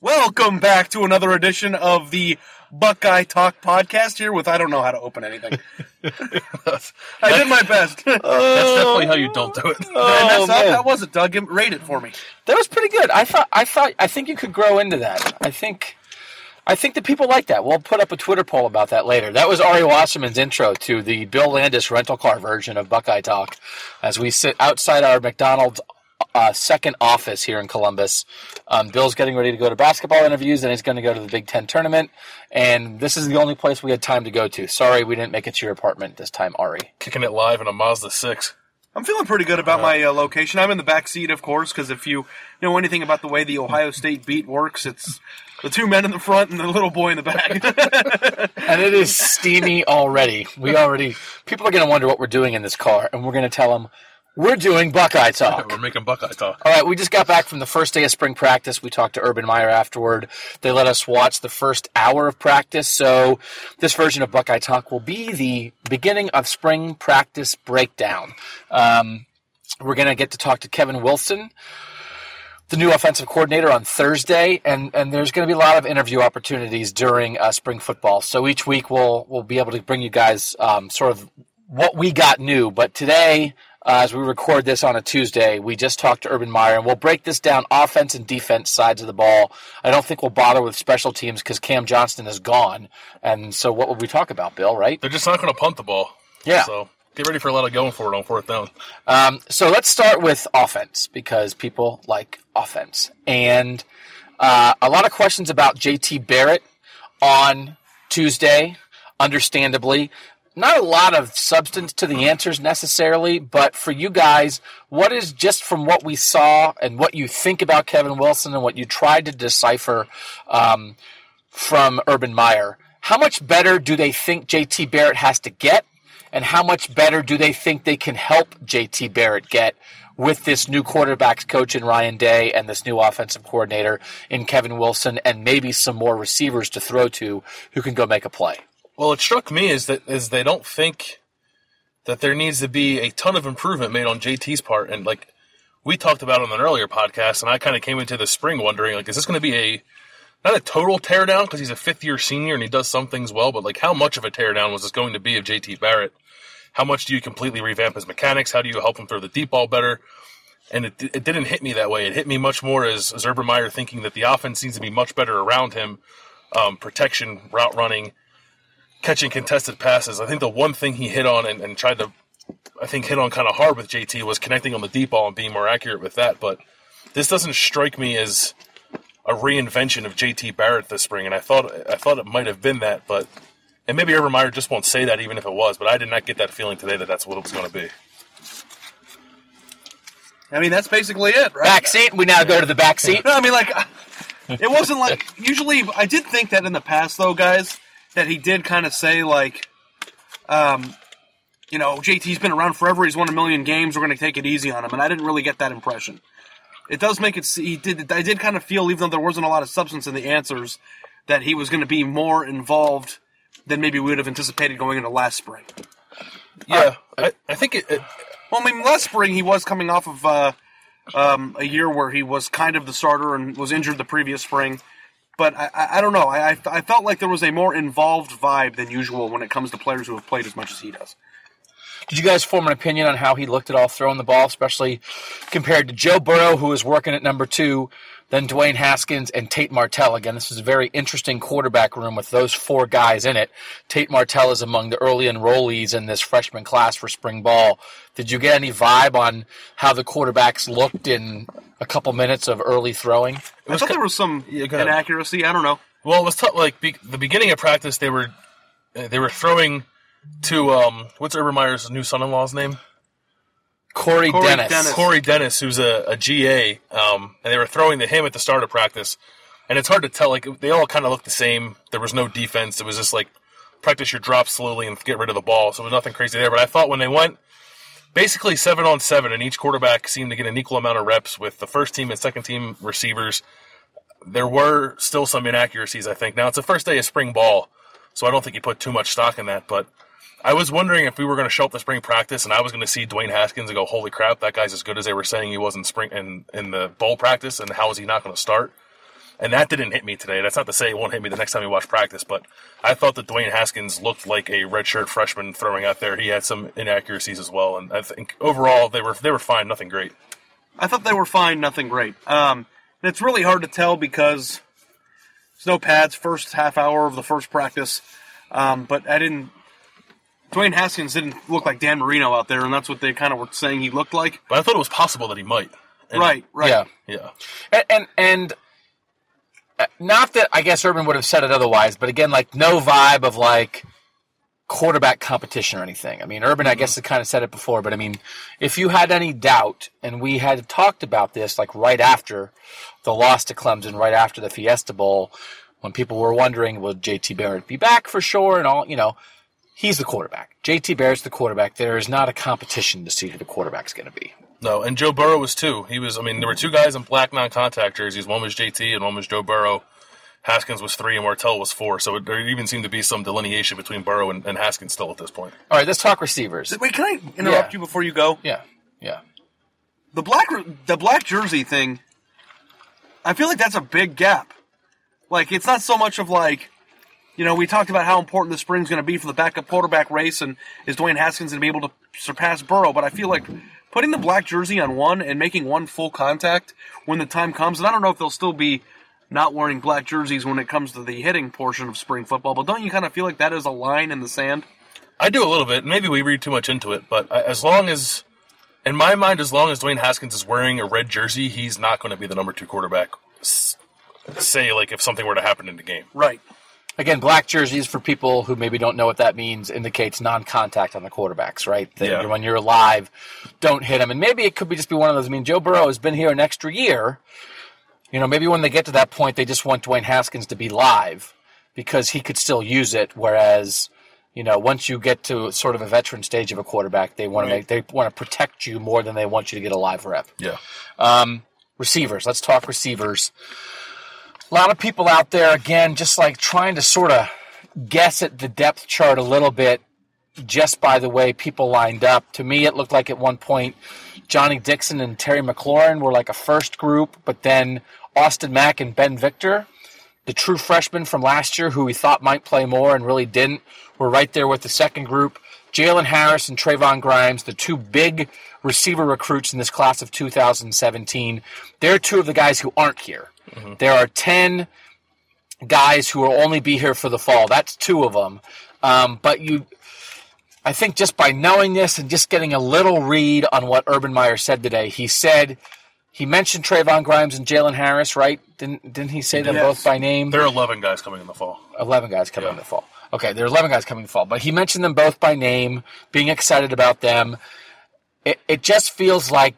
Welcome back to another edition of the Buckeye Talk podcast here with I don't know how to open anything. I did my best. That's definitely how you don't do it. that's Oh, not, man. that was it, Doug. Rate it for me. That was pretty good. I thought. I thought. I think you could grow into that. I think. I think the people like that. We'll put up a Twitter poll about that later. That was Ari Wasserman's intro to the Bill Landis rental car version of Buckeye Talk, as we sit outside our McDonald's uh, second office here in Columbus. Um, Bill's getting ready to go to basketball interviews, and he's going to go to the Big Ten tournament. And this is the only place we had time to go to. Sorry, we didn't make it to your apartment this time, Ari. Kicking it live in a Mazda 6. I'm feeling pretty good about my uh, location. I'm in the back seat, of course, because if you know anything about the way the Ohio State beat works, it's the two men in the front and the little boy in the back. and it is steamy already. We already people are going to wonder what we're doing in this car, and we're going to tell them we're doing Buckeye talk. We're making Buckeye talk. All right, we just got back from the first day of spring practice. We talked to Urban Meyer afterward. They let us watch the first hour of practice. So this version of Buckeye Talk will be the beginning of spring practice breakdown. Um, we're going to get to talk to Kevin Wilson, the new offensive coordinator, on Thursday, and, and there's going to be a lot of interview opportunities during uh, spring football. So each week we'll we'll be able to bring you guys um, sort of what we got new. But today, uh, as we record this on a Tuesday, we just talked to Urban Meyer, and we'll break this down offense and defense sides of the ball. I don't think we'll bother with special teams because Cam Johnston is gone. And so, what will we talk about, Bill? Right? They're just not going to punt the ball. Yeah. So get ready for a lot of going for it on fourth down. Um, so let's start with offense because people like offense, and uh, a lot of questions about JT Barrett on Tuesday. Understandably, not a lot of substance to the answers necessarily, but for you guys, what is just from what we saw and what you think about Kevin Wilson and what you tried to decipher um, from Urban Meyer? How much better do they think JT Barrett has to get? And how much better do they think they can help JT Barrett get with this new quarterbacks coach in Ryan Day and this new offensive coordinator in Kevin Wilson and maybe some more receivers to throw to who can go make a play? Well, it struck me is that is they don't think that there needs to be a ton of improvement made on JT's part, and like we talked about on an earlier podcast, and I kind of came into the spring wondering like, is this going to be a not a total teardown because he's a fifth year senior and he does some things well, but like how much of a teardown was this going to be of JT Barrett? How much do you completely revamp his mechanics? How do you help him throw the deep ball better? And it, it didn't hit me that way. It hit me much more as, as Urban Meyer thinking that the offense seems to be much better around him, um, protection, route running, catching contested passes. I think the one thing he hit on and, and tried to, I think, hit on kind of hard with JT was connecting on the deep ball and being more accurate with that. But this doesn't strike me as a reinvention of JT Barrett this spring, and I thought I thought it might have been that, but and maybe Urban Meyer just won't say that even if it was, but I did not get that feeling today that that's what it was going to be. I mean, that's basically it, right? Back seat. We now go to the back seat. No, I mean, like, it wasn't like usually. I did think that in the past, though, guys, that he did kind of say like, um, you know, JT's been around forever. He's won a million games. We're going to take it easy on him, and I didn't really get that impression. It does make it. He did. I did kind of feel, even though there wasn't a lot of substance in the answers, that he was going to be more involved than maybe we would have anticipated going into last spring. Yeah, I, I think it, it Well, I mean, last spring he was coming off of uh, um, a year where he was kind of the starter and was injured the previous spring. But I, I, don't know. I, I, I felt like there was a more involved vibe than usual when it comes to players who have played as much as he does. Did you guys form an opinion on how he looked at all throwing the ball, especially compared to Joe Burrow, who was working at number two, then Dwayne Haskins and Tate Martell. Again, this is a very interesting quarterback room with those four guys in it. Tate Martell is among the early enrollees in this freshman class for spring ball. Did you get any vibe on how the quarterbacks looked in a couple minutes of early throwing? I thought there was some Yeah, inaccuracy. I don't know. Well, it was tough. Like be, the beginning of practice, they were uh, they were throwing to um what's Urban Meyer's new son-in-law's name? Corey, Corey Dennis. Dennis. Corey Dennis, who's a, a GA, um, and they were throwing to him at the start of practice, and it's hard to tell. Like they all kind of looked the same. There was no defense. It was just like practice your drop slowly and get rid of the ball. So it was nothing crazy there. But I thought when they went basically seven on seven, and each quarterback seemed to get an equal amount of reps with the first team and second team receivers. There were still some inaccuracies, I think. Now it's the first day of spring ball, so I don't think you put too much stock in that. But I was wondering if we were going to show up to spring practice and I was going to see Dwayne Haskins and go, "Holy crap, that guy's as good as they were saying he was in spring in in the bowl practice." And how is he not going to start? And that didn't hit me today. That's not to say it won't hit me the next time we watch practice, but I thought that Dwayne Haskins looked like a redshirt freshman throwing out there. He had some inaccuracies as well, and I think overall they were they were fine, nothing great. I thought they were fine, nothing great. Um, it's really hard to tell because no pads first half hour of the first practice. Um, but I didn't. Dwayne Haskins didn't look like Dan Marino out there, and that's what they kind of were saying he looked like. But I thought it was possible that he might. And- right, right. Yeah. Yeah. And, and and uh, not that I guess Urban would have said it otherwise, but again, like no vibe of like quarterback competition or anything. I mean, Urban, I guess, had kind of said it before, but I mean, if you had any doubt, and we had talked about this like right after the loss to Clemson, right after the Fiesta Bowl, when people were wondering, will JT Barrett be back for sure, and all, you know. He's the quarterback. JT Barrett's the quarterback. There is not a competition to see who the quarterback's going to be. No, and Joe Burrow was too. He was. I mean, there were two guys in black non-contact jerseys. One was JT, and one was Joe Burrow. Haskins was three, and Martell was four. So it, there even seemed to be some delineation between Burrow and, and Haskins still at this point. All right, let's talk receivers. Wait, can I interrupt Yeah. you before you go? Yeah, yeah. The black the black jersey thing. I feel like that's a big gap. Like it's not so much of like, you know, we talked about how important the spring's going to be for the backup quarterback race, and is Dwayne Haskins going to be able to surpass Burrow? But I feel like putting the black jersey on one and making one full contact when the time comes, and I don't know if they'll still be not wearing black jerseys when it comes to the hitting portion of spring football, but don't you kind of feel like that is a line in the sand? I do a little bit. Maybe we read too much into it, but as long as, in my mind, as long as Dwayne Haskins is wearing a red jersey, he's not going to be the number two quarterback. Say like if something were to happen in the game. Right. Again, black jerseys for people who maybe don't know what that means indicates non-contact on the quarterbacks, right? That Yeah. when you're alive, don't hit them. And maybe it could be just be one of those. I mean, Joe Burrow has been here an extra year. You know, maybe when they get to that point, they just want Dwayne Haskins to be live because he could still use it. Whereas, you know, once you get to sort of a veteran stage of a quarterback, they want to make they want to protect you more than they want you to get a live rep. Yeah. Um, Receivers. Let's talk receivers. A lot of people out there, again, just like trying to sort of guess at the depth chart a little bit just by the way people lined up. To me, it looked like at one point Johnnie Dixon and Terry McLaurin were like a first group, but then Austin Mack and Ben Victor, the true freshmen from last year who we thought might play more and really didn't, were right there with the second group. Jaylen Harris and Trevon Grimes, the two big receiver recruits in this class of 2017, they're two of the guys who aren't here. There are 10 guys who will only be here for the fall. That's two of them. Um, but you, I think just by knowing this and just getting a little read on what Urban Meyer said today, he said he mentioned Trevon Grimes and Jaylen Harris, right? Didn't didn't he say them Yes. both by name? There are 11 guys coming in the fall. 11 guys coming in the fall. Okay, there are 11 guys coming in the fall, but he mentioned them both by name, being excited about them. It, it just feels like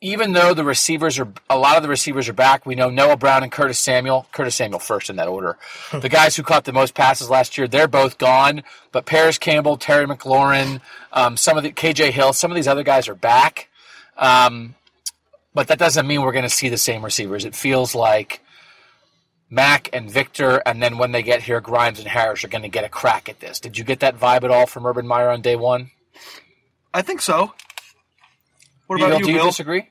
even though the receivers are, a lot of the receivers are back, we know Noah Brown and Curtis Samuel, Curtis Samuel first in that order. the guys who caught the most passes last year, they're both gone, but Parris Campbell, Terry McLaurin, um, some of the, KJ Hill, some of these other guys are back. Um, but that doesn't mean we're going to see the same receivers. It feels like Mack and Victor, and then when they get here, Grimes and Harris are going to get a crack at this. Did you get that vibe at all from Urban Meyer on day one? I think so. What Bill, about you, do you Bill? disagree?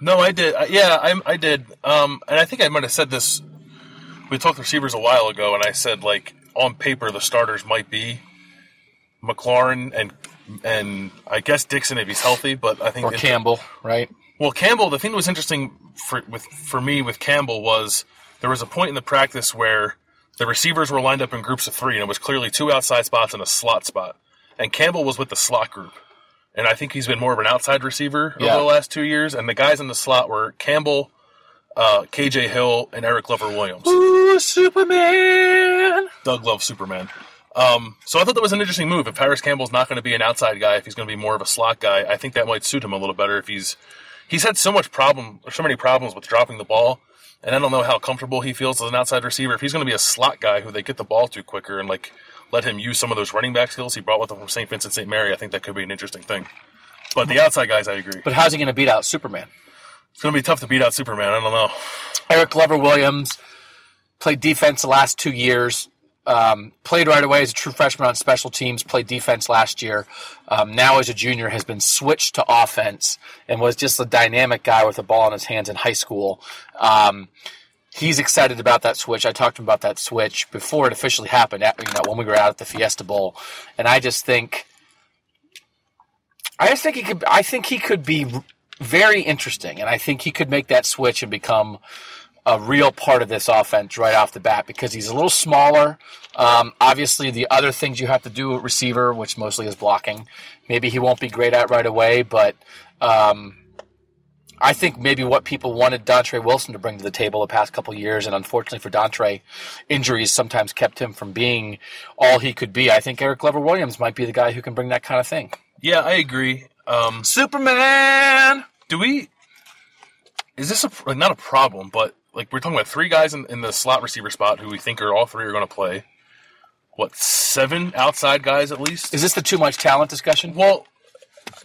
No, I did. I, yeah, I, I did. Um, and I think I might have said this. We talked receivers a while ago, and I said like on paper the starters might be McLaurin and and I guess Dixon if he's healthy, but I think Or Campbell, right? Well, Campbell, the thing that was interesting for with for me with Campbell was there was a point in the practice where the receivers were lined up in groups of three, and it was clearly two outside spots and a slot spot. And Campbell was with the slot group, and I think he's been more of an outside receiver Yeah. over the last two years. And the guys in the slot were Campbell, uh, KJ Hill, and Eric Glover Williams. Ooh, Superman. Doug loves Superman. Um, so I thought that was an interesting move. If Parris Campbell's not going to be an outside guy, if he's going to be more of a slot guy, I think that might suit him a little better. If he's he's had so much problem, or so many problems with dropping the ball, and I don't know how comfortable he feels as an outside receiver. If he's going to be a slot guy who they get the ball to quicker and like let him use some of those running back skills he brought with him from St. Vincent St. Mary, I think that could be an interesting thing. But the outside guys, I agree. But how's he going to beat out Superman? It's going to be tough to beat out Superman. I don't know. Eric Glover Williams played defense the last two years. Um, played right away as a true freshman on special teams. Played defense last year. Um, now as a junior, has been switched to offense and was just a dynamic guy with the ball in his hands in high school. Um, he's excited about that switch. I talked to him about that switch before it officially happened. At, you know, when we were out at the Fiesta Bowl, and I just think, I just think he could. I think he could be very interesting, and I think he could make that switch and become a real part of this offense right off the bat because he's a little smaller. Um, obviously, the other things you have to do at receiver, which mostly is blocking, maybe he won't be great at right away, but um, I think maybe what people wanted Dontre Wilson to bring to the table the past couple years, and unfortunately for Dontre, injuries sometimes kept him from being all he could be. I think Eric Glover Williams might be the guy who can bring that kind of thing. Yeah, I agree. Um, Superman! do we? Is this a like not a problem, but like we're talking about three guys in, in the slot receiver spot who we think are all three are going to play. What seven outside guys at least? Is this the too much talent discussion? Well,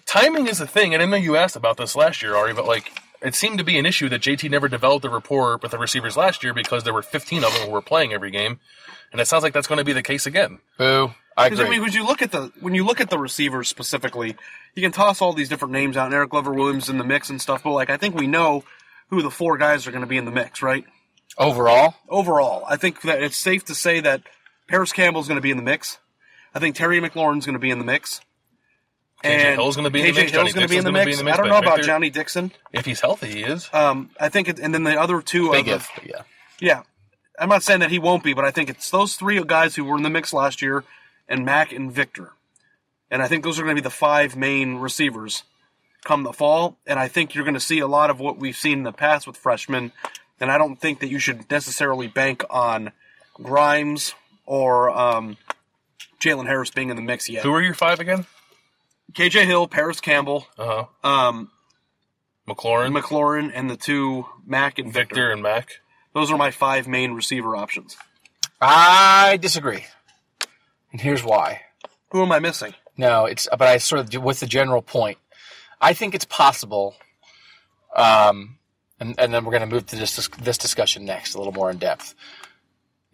timing is a thing, and I know you asked about this last year, Ari, but like it seemed to be an issue that JT never developed a rapport with the receivers last year because there were 15 of them who were playing every game, and it sounds like that's going to be the case again. Boo. I Because I mean, when you look at the when you look at the receivers specifically, you can toss all these different names out, and Eric Glover Williams in the mix and stuff. But like, I think we know who the four guys are going to be in the mix, right? Overall, Overall, I think that it's safe to say that Parris Campbell's going to be in the mix. I think Terry McLaurin's going to be in the mix. KJ Hill's gonna be in the mix, Johnny Hill's going to be in the Dixon's gonna be mix. in the mix, I don't know about Johnnie Dixon. If he's healthy, he is. Um, I think, it, and then the other two big if, the, yeah. yeah. I'm not saying that he won't be, but I think it's those three guys who were in the mix last year, and Mack and Victor, and I think those are going to be the five main receivers come the fall. And I think you're going to see a lot of what we've seen in the past with freshmen. And I don't think that you should necessarily bank on Grimes or um, Jaylen Harris being in the mix yet. Who are your five again? KJ Hill, Parris Campbell, Uh huh. um, McLaurin, McLaurin, and the two Mack and Victor. Victor, and Mack. Those are my five main receiver options. I disagree. And here's why. Who am I missing? No, it's but I sort of with the general point. I think it's possible, um, and and then we're going to move to this this discussion next, a little more in depth.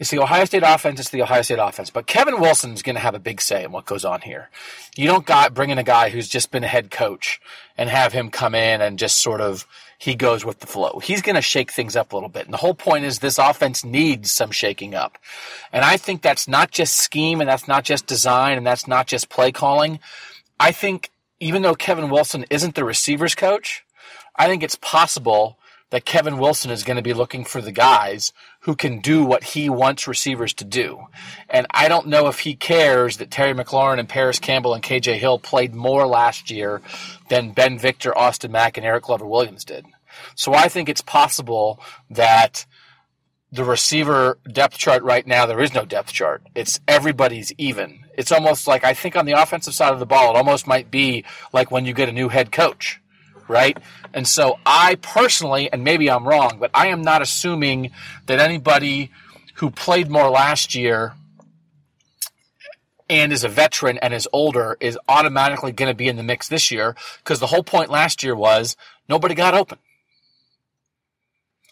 It's the Ohio State offense. It's the Ohio State offense. But Kevin Wilson's going to have a big say in what goes on here. You don't got bring in a guy who's just been a head coach and have him come in and just sort of he goes with the flow. He's going to shake things up a little bit. And the whole point is this offense needs some shaking up. And I think that's not just scheme and that's not just design and that's not just play calling. I think even though Kevin Wilson isn't the receivers coach, I think it's possible that Kevin Wilson is going to be looking for the guys who can do what he wants receivers to do. And I don't know if he cares that Terry McLaurin and Parris Campbell and KJ Hill played more last year than Ben Victor, Austin Mack, and Eric Glover Williams did. So I think it's possible that the receiver depth chart right now, there is no depth chart. It's everybody's even. It's almost like I think on the offensive side of the ball, it almost might be like when you get a new head coach, right? And so I personally, and maybe I'm wrong, but I am not assuming that anybody who played more last year and is a veteran and is older is automatically going to be in the mix this year because the whole point last year was nobody got open.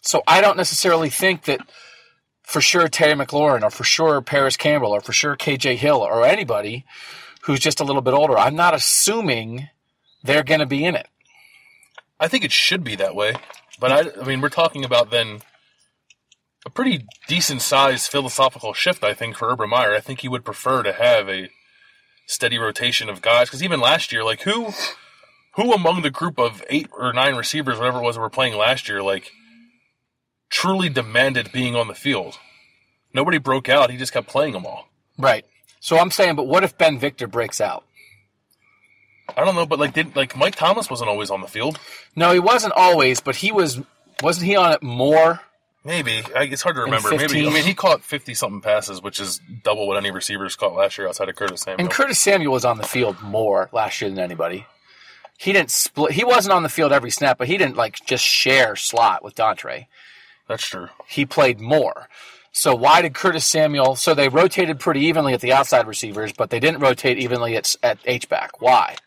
So I don't necessarily think that for sure Terry McLaurin or for sure Parris Campbell or for sure KJ Hill or anybody who's just a little bit older, I'm not assuming they're going to be in it. I think it should be that way, but I, I mean, we're talking about then a pretty decent sized philosophical shift. I think for Urban Meyer, I think he would prefer to have a steady rotation of guys because even last year, like who who among the group of eight or nine receivers, whatever it was, that were playing last year, like truly demanded being on the field? Nobody broke out. He just kept playing them all. Right. So I'm saying, but what if Ben Victor breaks out? I don't know, but like, did like Mike Thomas wasn't always on the field? No, he wasn't always, but he was. Wasn't he on it more? Maybe I, it's hard to remember. Maybe I mean he caught fifty something passes, which is double what any receivers caught last year outside of Curtis Samuel. And Curtis Samuel was on the field more last year than anybody. He didn't split. He wasn't on the field every snap, but he didn't like just share slot with Dontre. That's true. He played more. So why did Curtis Samuel? So they rotated pretty evenly at the outside receivers, but they didn't rotate evenly at at H back. Why?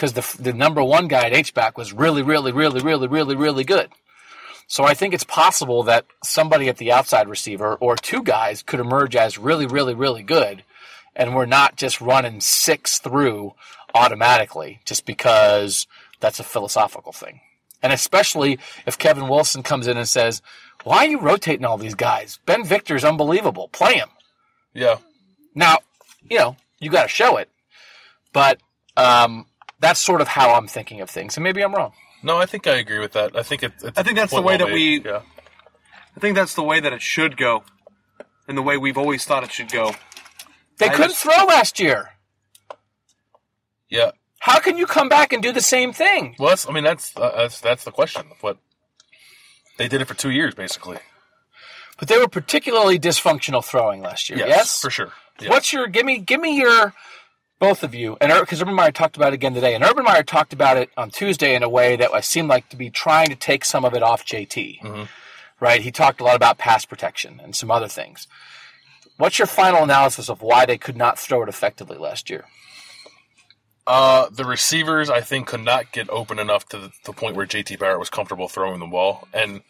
Because the the number one guy at H back was really, really, really, really, really, really good. So I think it's possible that somebody at the outside receiver or two guys could emerge as really, really, really good, and we're not just running six through automatically just because that's a philosophical thing. And especially if Kevin Wilson comes in and says, "Why are you rotating all these guys? Ben Victor's unbelievable. Play him." Yeah, Now, you know, you got to show it, but um, that's sort of how I'm thinking of things, and maybe I'm wrong. no, I think I agree with that. I think it. It's I think that's the way well that made. we- Yeah. I think that's the way that it should go, and the way we've always thought it should go. They I couldn't just- throw last year. Yeah. How can you come back and do the same thing? Well, that's. I mean, that's uh, that's that's the question. What they did it for two years, basically. But they were particularly dysfunctional throwing last year. Yes, for sure. Yeah. What's your give me give me your both of you and because Urban Meyer talked about it again today, and Urban Meyer talked about it on Tuesday in a way that I seemed like to be trying to take some of it off JT. Mm-hmm. Right? He talked a lot about pass protection and some other things. What's your final analysis of why they could not throw it effectively last year? Uh, the receivers, I think, could not get open enough to the, the point where JT Barrett was comfortable throwing the ball, and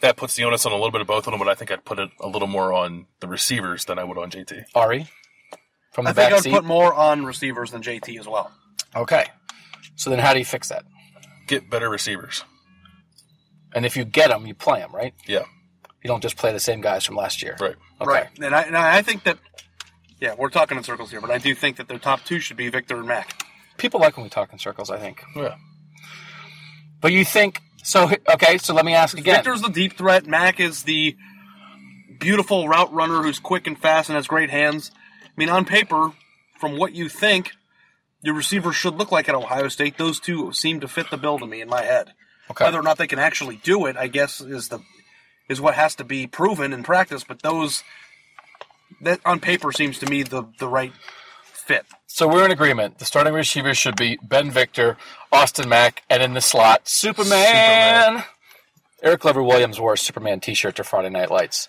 that puts the onus on a little bit of both of them. But I think I'd put it a little more on the receivers than I would on JT. Ari, from the I think back I'd seat. put more on receivers than JT as well. okay, so then how do you fix that? Get better receivers. And if you get them, you play them, right? Yeah, You don't just play the same guys from last year. right. Okay. Right, and I, and I think that, yeah, we're talking in circles here, but I do think that their top two should be Victor and Mack. People like when we talk in circles, I think. Yeah. But you think so? Okay, so let me ask again. Victor's the deep threat. Mack is the beautiful route runner who's quick and fast and has great hands. I mean, on paper, from what you think your receivers should look like at Ohio State, those two seem to fit the bill to me in my head. Okay. Whether or not they can actually do it, I guess, is the is what has to be proven in practice. But those that on paper seems to me the the right fit. So we're in agreement. The starting receivers should be Ben Victor, Austin Mack, and in the slot, Superman. Eric Glover Williams wore a Superman T-shirt to Friday Night Lights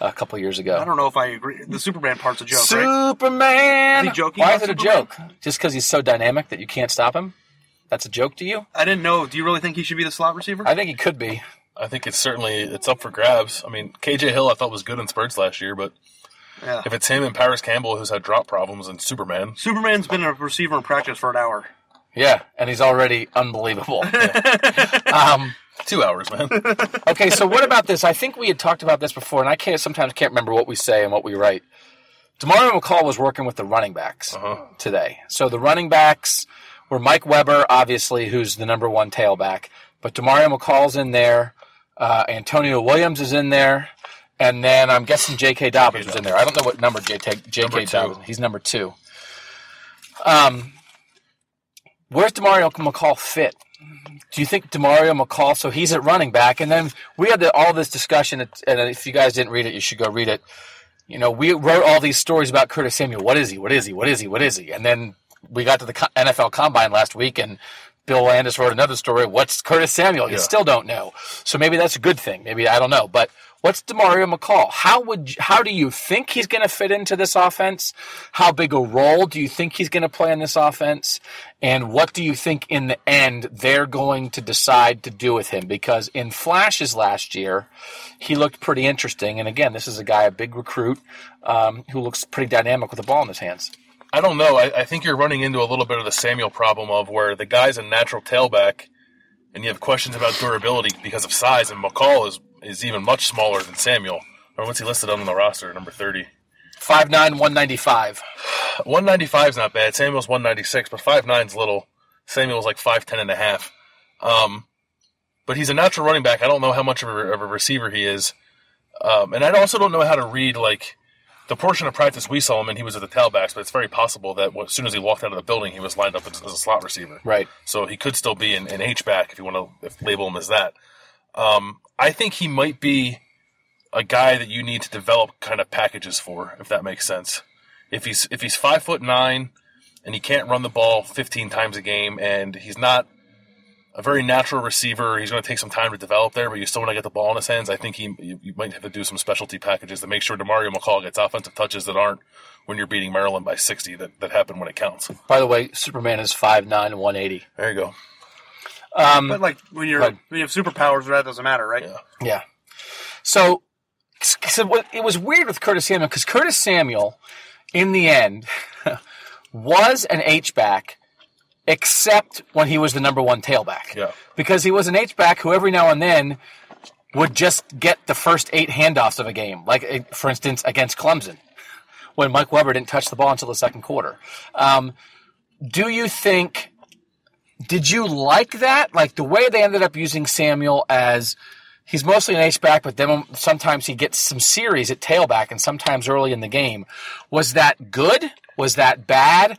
a couple years ago. I don't know if I agree. The Superman part's a joke, right? Superman. Is he joking Why about is it a joke? Just because he's so dynamic that you can't stop him? That's a joke to you? I didn't know. Do you really think he should be the slot receiver? I think he could be. I think it's certainly it's up for grabs. I mean, KJ Hill I thought was good in spurts last year, but yeah. if it's him and Parris Campbell who's had drop problems and Superman, Superman's been a receiver in practice for an hour. Yeah, and he's already unbelievable. um, two hours, man. okay, so what about this? I think we had talked about this before, and I can't sometimes can't remember what we say and what we write. Demario McCall was working with the running backs today. So the running backs were Mike Weber, obviously, who's the number one tailback, but Demario McCall's in there. Uh, Antonio Williams is in there, and then I'm guessing J.K. Dobbins was in there. I don't know what number J.K. J.K. Dobbins. He's number two. Um, where's Demario McCall fit? Do you think Demario McCall? So he's at running back, and then we had the, all this discussion. And if you guys didn't read it, you should go read it. You know, we wrote all these stories about Curtis Samuel. What is he? What is he? What is he? What is he? And then we got to the NFL Combine last week, and Bill Landis wrote another story. What's Curtis Samuel? You Yeah. still don't know. So maybe that's a good thing. Maybe I don't know. But what's Demario McCall? How would you- how do you think he's going to fit into this offense? How big a role do you think he's going to play in this offense? And what do you think in the end they're going to decide to do with him? Because in flashes last year, he looked pretty interesting. And again, this is a guy, a big recruit, um, who looks pretty dynamic with the ball in his hands. I don't know. I, I think you're running into a little bit of the Samuel problem of where the guy's a natural tailback, and you have questions about durability because of size. And McCall is is even much smaller than Samuel. Or what's he listed on the roster? Number thirty. 5'9", 195. One ninety five is not bad. Samuel's one ninety six, but five nine's little. Samuel's like 5'10 and a half. Um, but he's a natural running back. I don't know how much of a, of a receiver he is. Um, and I also don't know how to read like the portion of practice we saw him in. He was at the tailbacks, but it's very possible that as soon as he walked out of the building, he was lined up as, as a slot receiver. Right. So he could still be an, an H back if you want to label him as that. Um, I think he might be a guy that you need to develop kind of packages for, if that makes sense. If he's if he's five foot nine and he can't run the ball 15 times a game, and he's not a very natural receiver. He's going to take some time to develop there, but you still want to get the ball in his hands. I think he you, you might have to do some specialty packages to make sure Demario McCall gets offensive touches that aren't when you're beating Maryland by 60 that, that happen when it counts. By the way, Superman is 5'9 and 180. There you go. Um, but like when you're Right. when you have superpowers, that doesn't matter, right? Yeah. Yeah. So, so what, it was weird with Curtis Samuel because Curtis Samuel, in the end, was an H back, except when he was the number one tailback. Yeah. Because he was an H back who every now and then would just get the first eight handoffs of a game, like eh, for instance against Clemson, when Mike Weber didn't touch the ball until the second quarter. Um, do you think? Did you like that? Like the way they ended up using Samuel as he's mostly an H back, but then sometimes he gets some series at tailback and sometimes early in the game. Was that good? Was that bad?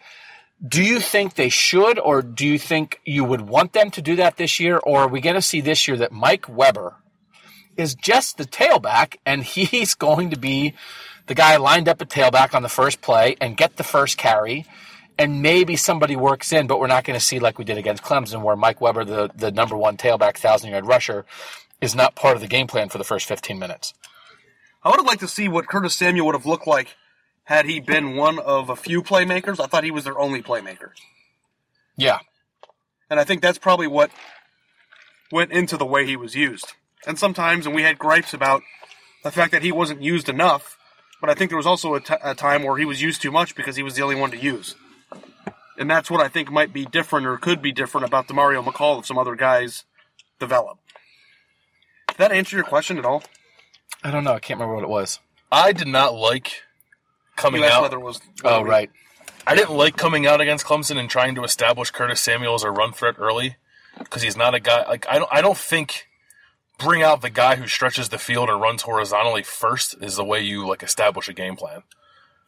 Do you think they should, or do you think you would want them to do that this year? Or are we going to see this year that Mike Weber is just the tailback and he's going to be the guy lined up at tailback on the first play and get the first carry? And maybe somebody works in, but we're not going to see like we did against Clemson, where Mike Weber, the, the number one tailback, thousand yard rusher, is not part of the game plan for the first 15 minutes. I would have liked to see what Curtis Samuel would have looked like had he been one of a few playmakers. I thought he was their only playmaker. Yeah. And I think that's probably what went into the way he was used. And sometimes, and we had gripes about the fact that he wasn't used enough, but I think there was also a, t- a time where he was used too much because he was the only one to use. And that's what I think might be different or could be different about Demario McCall if some other guys develop. Did that answer your question at all? I don't know. I can't remember what it was. I did not like coming out. whether was. Oh, right. I didn't like coming out against Clemson and trying to establish Curtis Samuel as a run threat early because he's not a guy like I don't I don't think bring out the guy who stretches the field and runs horizontally first is the way you like establish a game plan.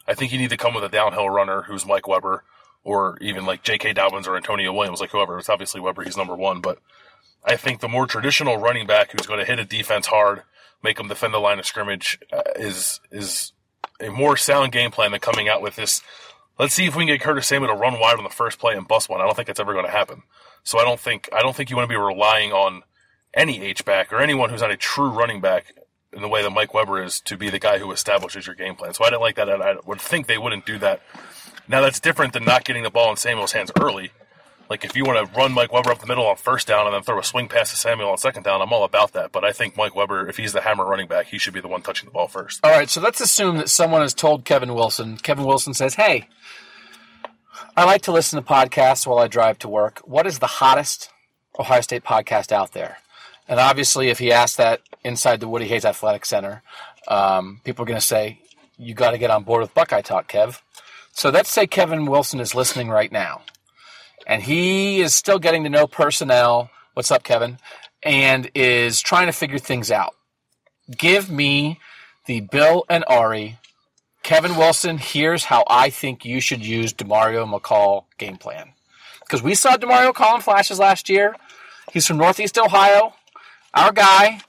I think you need to come with a downhill runner who's Mike Weber or even like J.K. Dobbins or Antonio Williams, like whoever. It's obviously Weber, he's number one, but I think the more traditional running back who's going to hit a defense hard, make them defend the line of scrimmage, uh, is is a more sound game plan than coming out with this. Let's see if we can get Curtis Samuel to run wide on the first play and bust one. I don't think that's ever going to happen. So I don't think I don't think you want to be relying on any H back or anyone who's not a true running back in the way that Mike Weber is to be the guy who establishes your game plan. So I didn't like that, and I would think they wouldn't do that. Now that's different than not getting the ball in Samuel's hands early. Like if you want to run Mike Weber up the middle on first down and then throw a swing pass to Samuel on second down, I'm all about that. But I think Mike Weber, if he's the hammer running back, he should be the one touching the ball first. All right, so let's assume that someone has told Kevin Wilson. Kevin Wilson says, "Hey, I like to listen to podcasts while I drive to work. What is the hottest Ohio State podcast out there?" And obviously, if he asked that inside the Woody Hayes Athletic Center, um, people are going to say, "You got to get on board with Buckeye Talk, Kev." So let's say Kevin Wilson is listening right now, and he is still getting to know personnel. What's up, Kevin? And is trying to figure things out. Give me the Bill and Ari, Kevin Wilson, here's how I think you should use Demario McCall game plan. Because we saw Demario McCall in flashes last year. He's from Northeast Ohio. Our guy.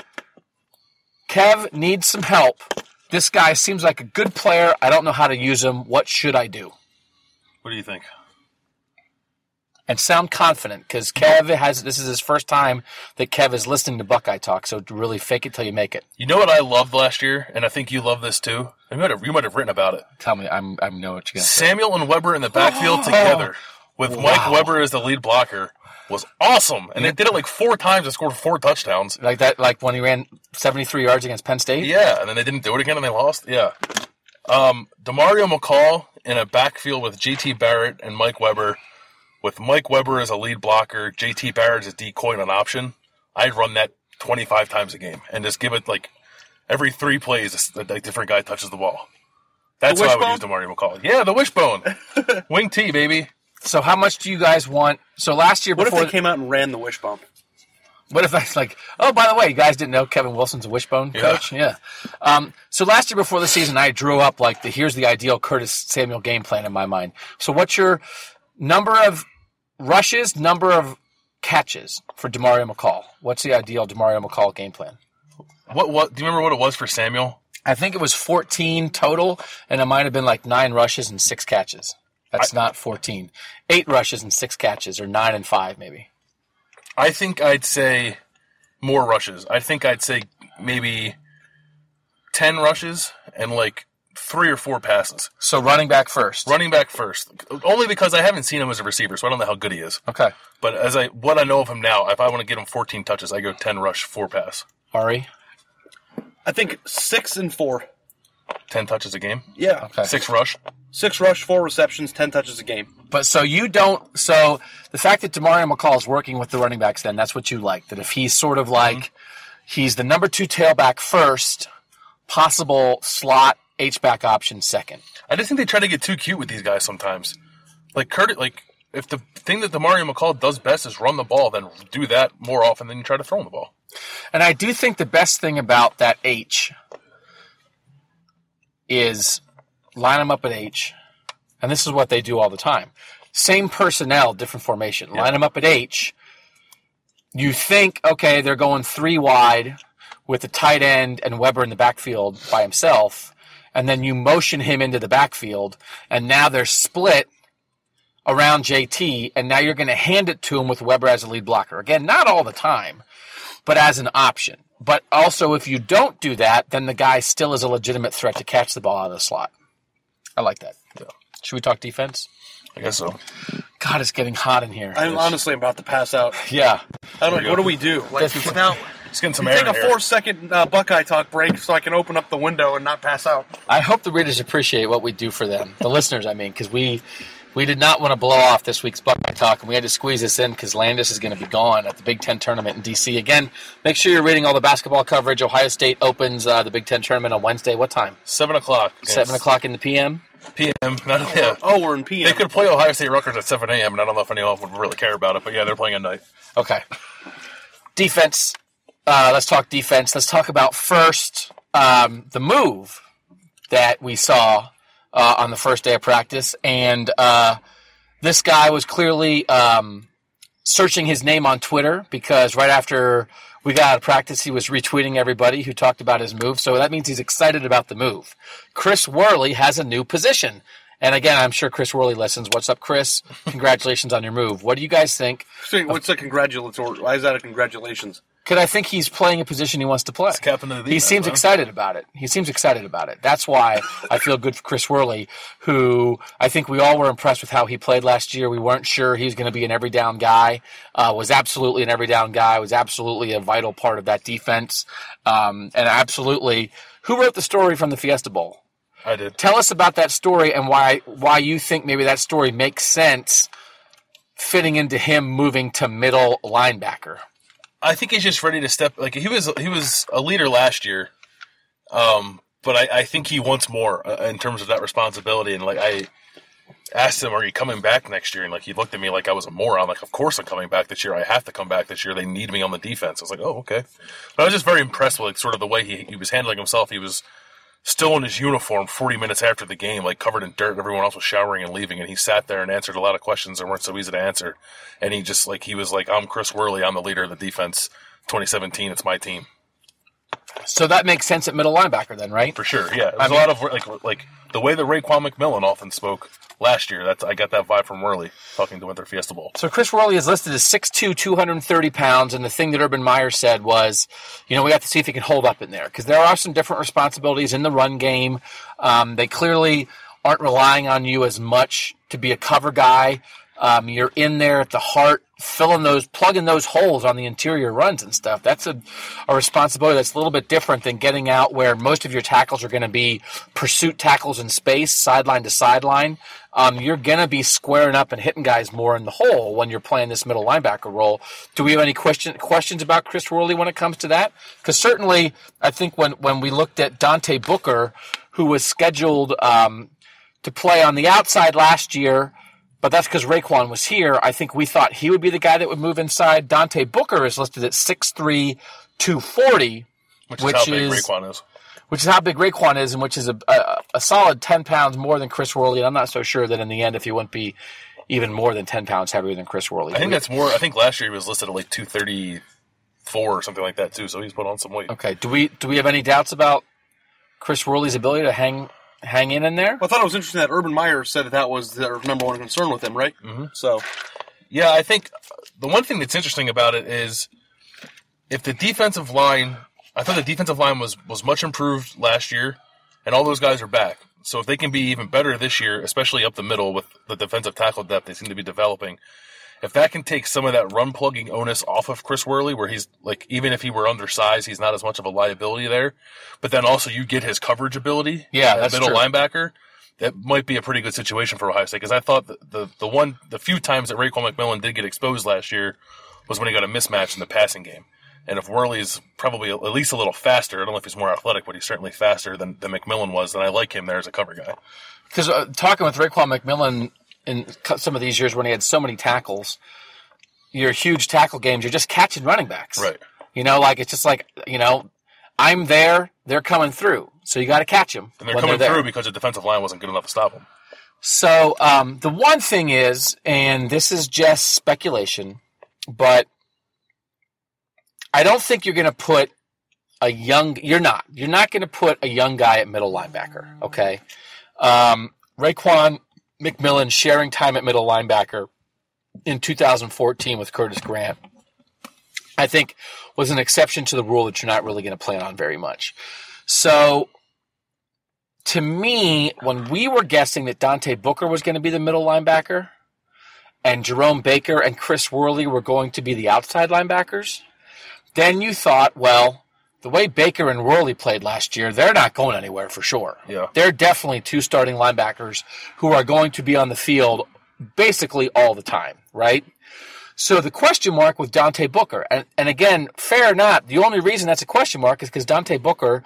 Kev needs some help. This guy seems like a good player. I don't know how to use him. What should I do? What do you think? And sound confident because Kev has this is his first time that Kev is listening to Buckeye Talk. So really fake it till you make it. You know what I loved last year, and I think you love this too. You might have, you might have written about it. Tell me, I'm I know what you're gonna say. Samuel and Weber in the backfield together with Mike Wow. Weber as the lead blocker was awesome, and they did it like four times and scored four touchdowns. Like that, like when he ran 73 yards against Penn State. Yeah, and then they didn't do it again and they lost. Yeah. Um, Demario McCall in a backfield with JT Barrett and Mike Weber, with Mike Weber as a lead blocker, JT Barrett as a decoy and an option. I'd run that 25 times a game and just give it like every three plays, a, a different guy touches the ball. That's The how I would use wishbone? Demario McCall. Yeah, the wishbone. Wing T, baby. So how much do you guys want? So last year before What if they came out and ran the wishbone? what if that's like, oh, by the way, you guys didn't know Kevin Wilson's a wishbone Yeah. coach? Yeah. Um, so last year before the season, I drew up like the here's the ideal Curtis Samuel game plan in my mind. So what's your number of rushes, number of catches for Demario McCall? What's the ideal Demario McCall game plan? What what do you remember what it was for Samuel? I think it was 14 total, and it might have been like nine rushes and six catches. That's not 14. Eight rushes and six catches, or nine and five, maybe. I think I'd say more rushes. I think I'd say maybe ten rushes and like three or four passes. So running back first. Running back first, only because I haven't seen him as a receiver, so I don't know how good he is. Okay. But as I what I know of him now, if I want to get him 14 touches, I go 10 rush, four pass, Ari. I think six and four. 10 touches a game, Yeah. Okay. six rush. Six rush, four receptions, ten touches a game. But so you don't. So the fact that Demario McCall is working with the running backs, then that's what you like. That if he's sort of like mm-hmm. he's the number two tailback first, possible slot H back option second. I just think they try to get too cute with these guys sometimes. Like Curtis, like if the thing that Demario McCall does best is run the ball, then do that more often than you try to throw him the ball. And I do think the best thing about that H is line them up at H, and this is what they do all the time. Same personnel, different formation. Line them up at H. You think, okay, they're going three wide with the tight end and Weber in the backfield by himself, and then you motion him into the backfield, and now they're split around JT, and now you're going to hand it to him with Weber as a lead blocker. Again, not all the time but as an option. But also, if you don't do that, then the guy still is a legitimate threat to catch the ball out of the slot. I like that. Should we talk defense? I guess so. God, it's getting hot in here. I'm honestly about to pass out. yeah. I don't, what do we do? Like, That's- now, It's getting some take a in here. four second uh, Buckeye talk break so I can open up the window and not pass out. I hope the readers appreciate what we do for them, the listeners. I mean, because we we did not want to blow off this week's Buckeye talk, and we had to squeeze this in because Landis is going to be gone at the Big Ten tournament in DC. Again, make sure you're reading all the basketball coverage. Ohio State opens uh, the Big Ten tournament on Wednesday. What time? Seven o'clock. Seven o'clock in the PM. p.m. Not, yeah. Oh, we're in PM. They could play Ohio State Rutgers at 7 a.m. and I don't know if anyone would really care about it, but yeah, they're playing at night. Okay. Defense. Uh, let's talk defense. Let's talk about first um, the move that we saw uh, on the first day of practice, and uh, this guy was clearly um, searching his name on Twitter because right after we got out of practice, he was retweeting everybody who talked about his move. So that means he's excited about the move. Chris Worley has a new position. And again, I'm sure Chris Worley listens. What's up, Chris? Congratulations on your move. What do you guys think? So what's a congratulatory? Why is that a congratulations? Because I think he's playing a position he wants to play. captain of the he seems excited about it. He seems excited about it. That's why I feel good for Chris Worley, who I think we all were impressed with how he played last year. We weren't sure he was going to be an every down guy. Uh, was absolutely an every down guy. Was absolutely a vital part of that defense. Um, and absolutely, who wrote the story from the Fiesta Bowl? I did. Tell us about that story and why why you think maybe that story makes sense fitting into him moving to middle linebacker. I think he's just ready to step. Like he was, he was a leader last year, um, but I, I think he wants more uh, in terms of that responsibility. And like I asked him, "Are you coming back next year?" And like he looked at me like I was a moron. Like, of course I'm coming back this year. I have to come back this year. They need me on the defense. I was like, "Oh, okay." But I was just very impressed with like sort of the way he he was handling himself. He was still in his uniform 40 minutes after the game, like covered in dirt. Everyone else was showering and leaving, and he sat there and answered a lot of questions that weren't so easy to answer. And he just like he was like, "I'm Chris Worley. I'm the leader of the defense. 2017. It's my team So that makes sense at middle linebacker then, right? for sure." Yeah, it was a lot of like like the way that Raekwon McMillan often spoke last year. That's I got that vibe from Worley talking to Winter Fiesta Bowl. So Chris Worley is listed as 6'2", 230 pounds, and the thing that Urban Meyer said was, you know, we have to see if he can hold up in there because there are some different responsibilities in the run game. Um, they clearly aren't relying on you as much to be a cover guy. Um, you're in there at the heart, filling those, plugging those holes on the interior runs and stuff. That's a, a responsibility that's a little bit different than getting out where most of your tackles are going to be pursuit tackles in space, sideline to sideline. Um, you're going to be squaring up and hitting guys more in the hole when you're playing this middle linebacker role. Do we have any question, questions about Chris Worley when it comes to that? Because certainly, I think when, when we looked at Dante Booker, who was scheduled um, to play on the outside last year, but that's because Raekwon was here. I think we thought he would be the guy that would move inside. Dante Booker is listed at 6'3", 240, which, which is how big Raekwon is. which is how big Raekwon is, and which is a, a, a solid 10 pounds more than Chris Worley. And I'm not so sure that in the end, if he wouldn't be even more than 10 pounds heavier than Chris Worley. I think that's more. I think last year he was listed at like two thirty four or something like that too. So he's put on some weight. Okay. Do we do we have any doubts about Chris Worley's ability to hang hang in in there? Well, I thought it was interesting that Urban Meyer said that that was their number one concern with him, right? Mm-hmm. So Yeah, I think the one thing that's interesting about it is if the defensive line. I thought the defensive line was was much improved last year, and all those guys are back. So if they can be even better this year, especially up the middle with the defensive tackle depth they seem to be developing, if that can take some of that run plugging onus off of Chris Worley, where he's like, even if he were undersized, he's not as much of a liability there. But then also you get his coverage ability. Yeah, as that's middle true. linebacker. That might be a pretty good situation for Ohio State because I thought the, the the one the few times that Raekwon McMillan did get exposed last year was when he got a mismatch in the passing game. And if Worley's probably at least a little faster, I don't know if he's more athletic, but he's certainly faster than, than McMillan was, then I like him there as a cover guy. Because uh, talking with Raekwon McMillan in some of these years when he had so many tackles, your huge tackle games, you're just catching running backs. Right. You know, like it's just like you know, I'm there, they're coming through, so you got to catch them. And they're coming through because the defensive line wasn't good enough to stop them. So um, the one thing is, and this is just speculation, but I don't think you're going to put a young. You're not. You're not going to put a young guy at middle linebacker. Okay. Um, Raekwon McMillan sharing time at middle linebacker in 2014 with Curtis Grant. I think was an exception to the rule that you're not really going to plan on very much. So to me, when we were guessing that Dante Booker was going to be the middle linebacker and Jerome Baker and Chris Worley were going to be the outside linebackers, then you thought, well, the way Baker and Worley played last year, they're not going anywhere for sure. Yeah. They're definitely two starting linebackers who are going to be on the field basically all the time, right? So the question mark with Dante Booker, and, and again, fair or not, the only reason that's a question mark is because Dante Booker,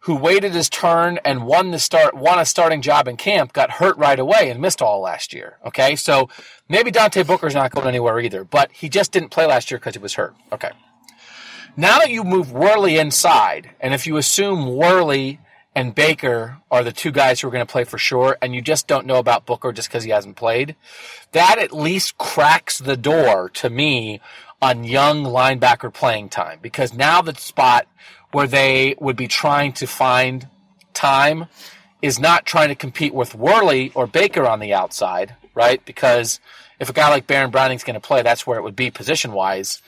who waited his turn and won the start, won a starting job in camp, got hurt right away and missed all last year. Okay, so maybe Dante Booker's not going anywhere either, but he just didn't play last year because he was hurt. Okay. Now that you move Worley inside, and if you assume Worley and Baker are the two guys who are going to play for sure, and you just don't know about Booker just because he hasn't played, that at least cracks the door to me on young linebacker playing time because now the spot where they would be trying to find time is not trying to compete with Worley or Baker on the outside, right? Because if a guy like Baron Browning's going to play, that's where it would be position wise.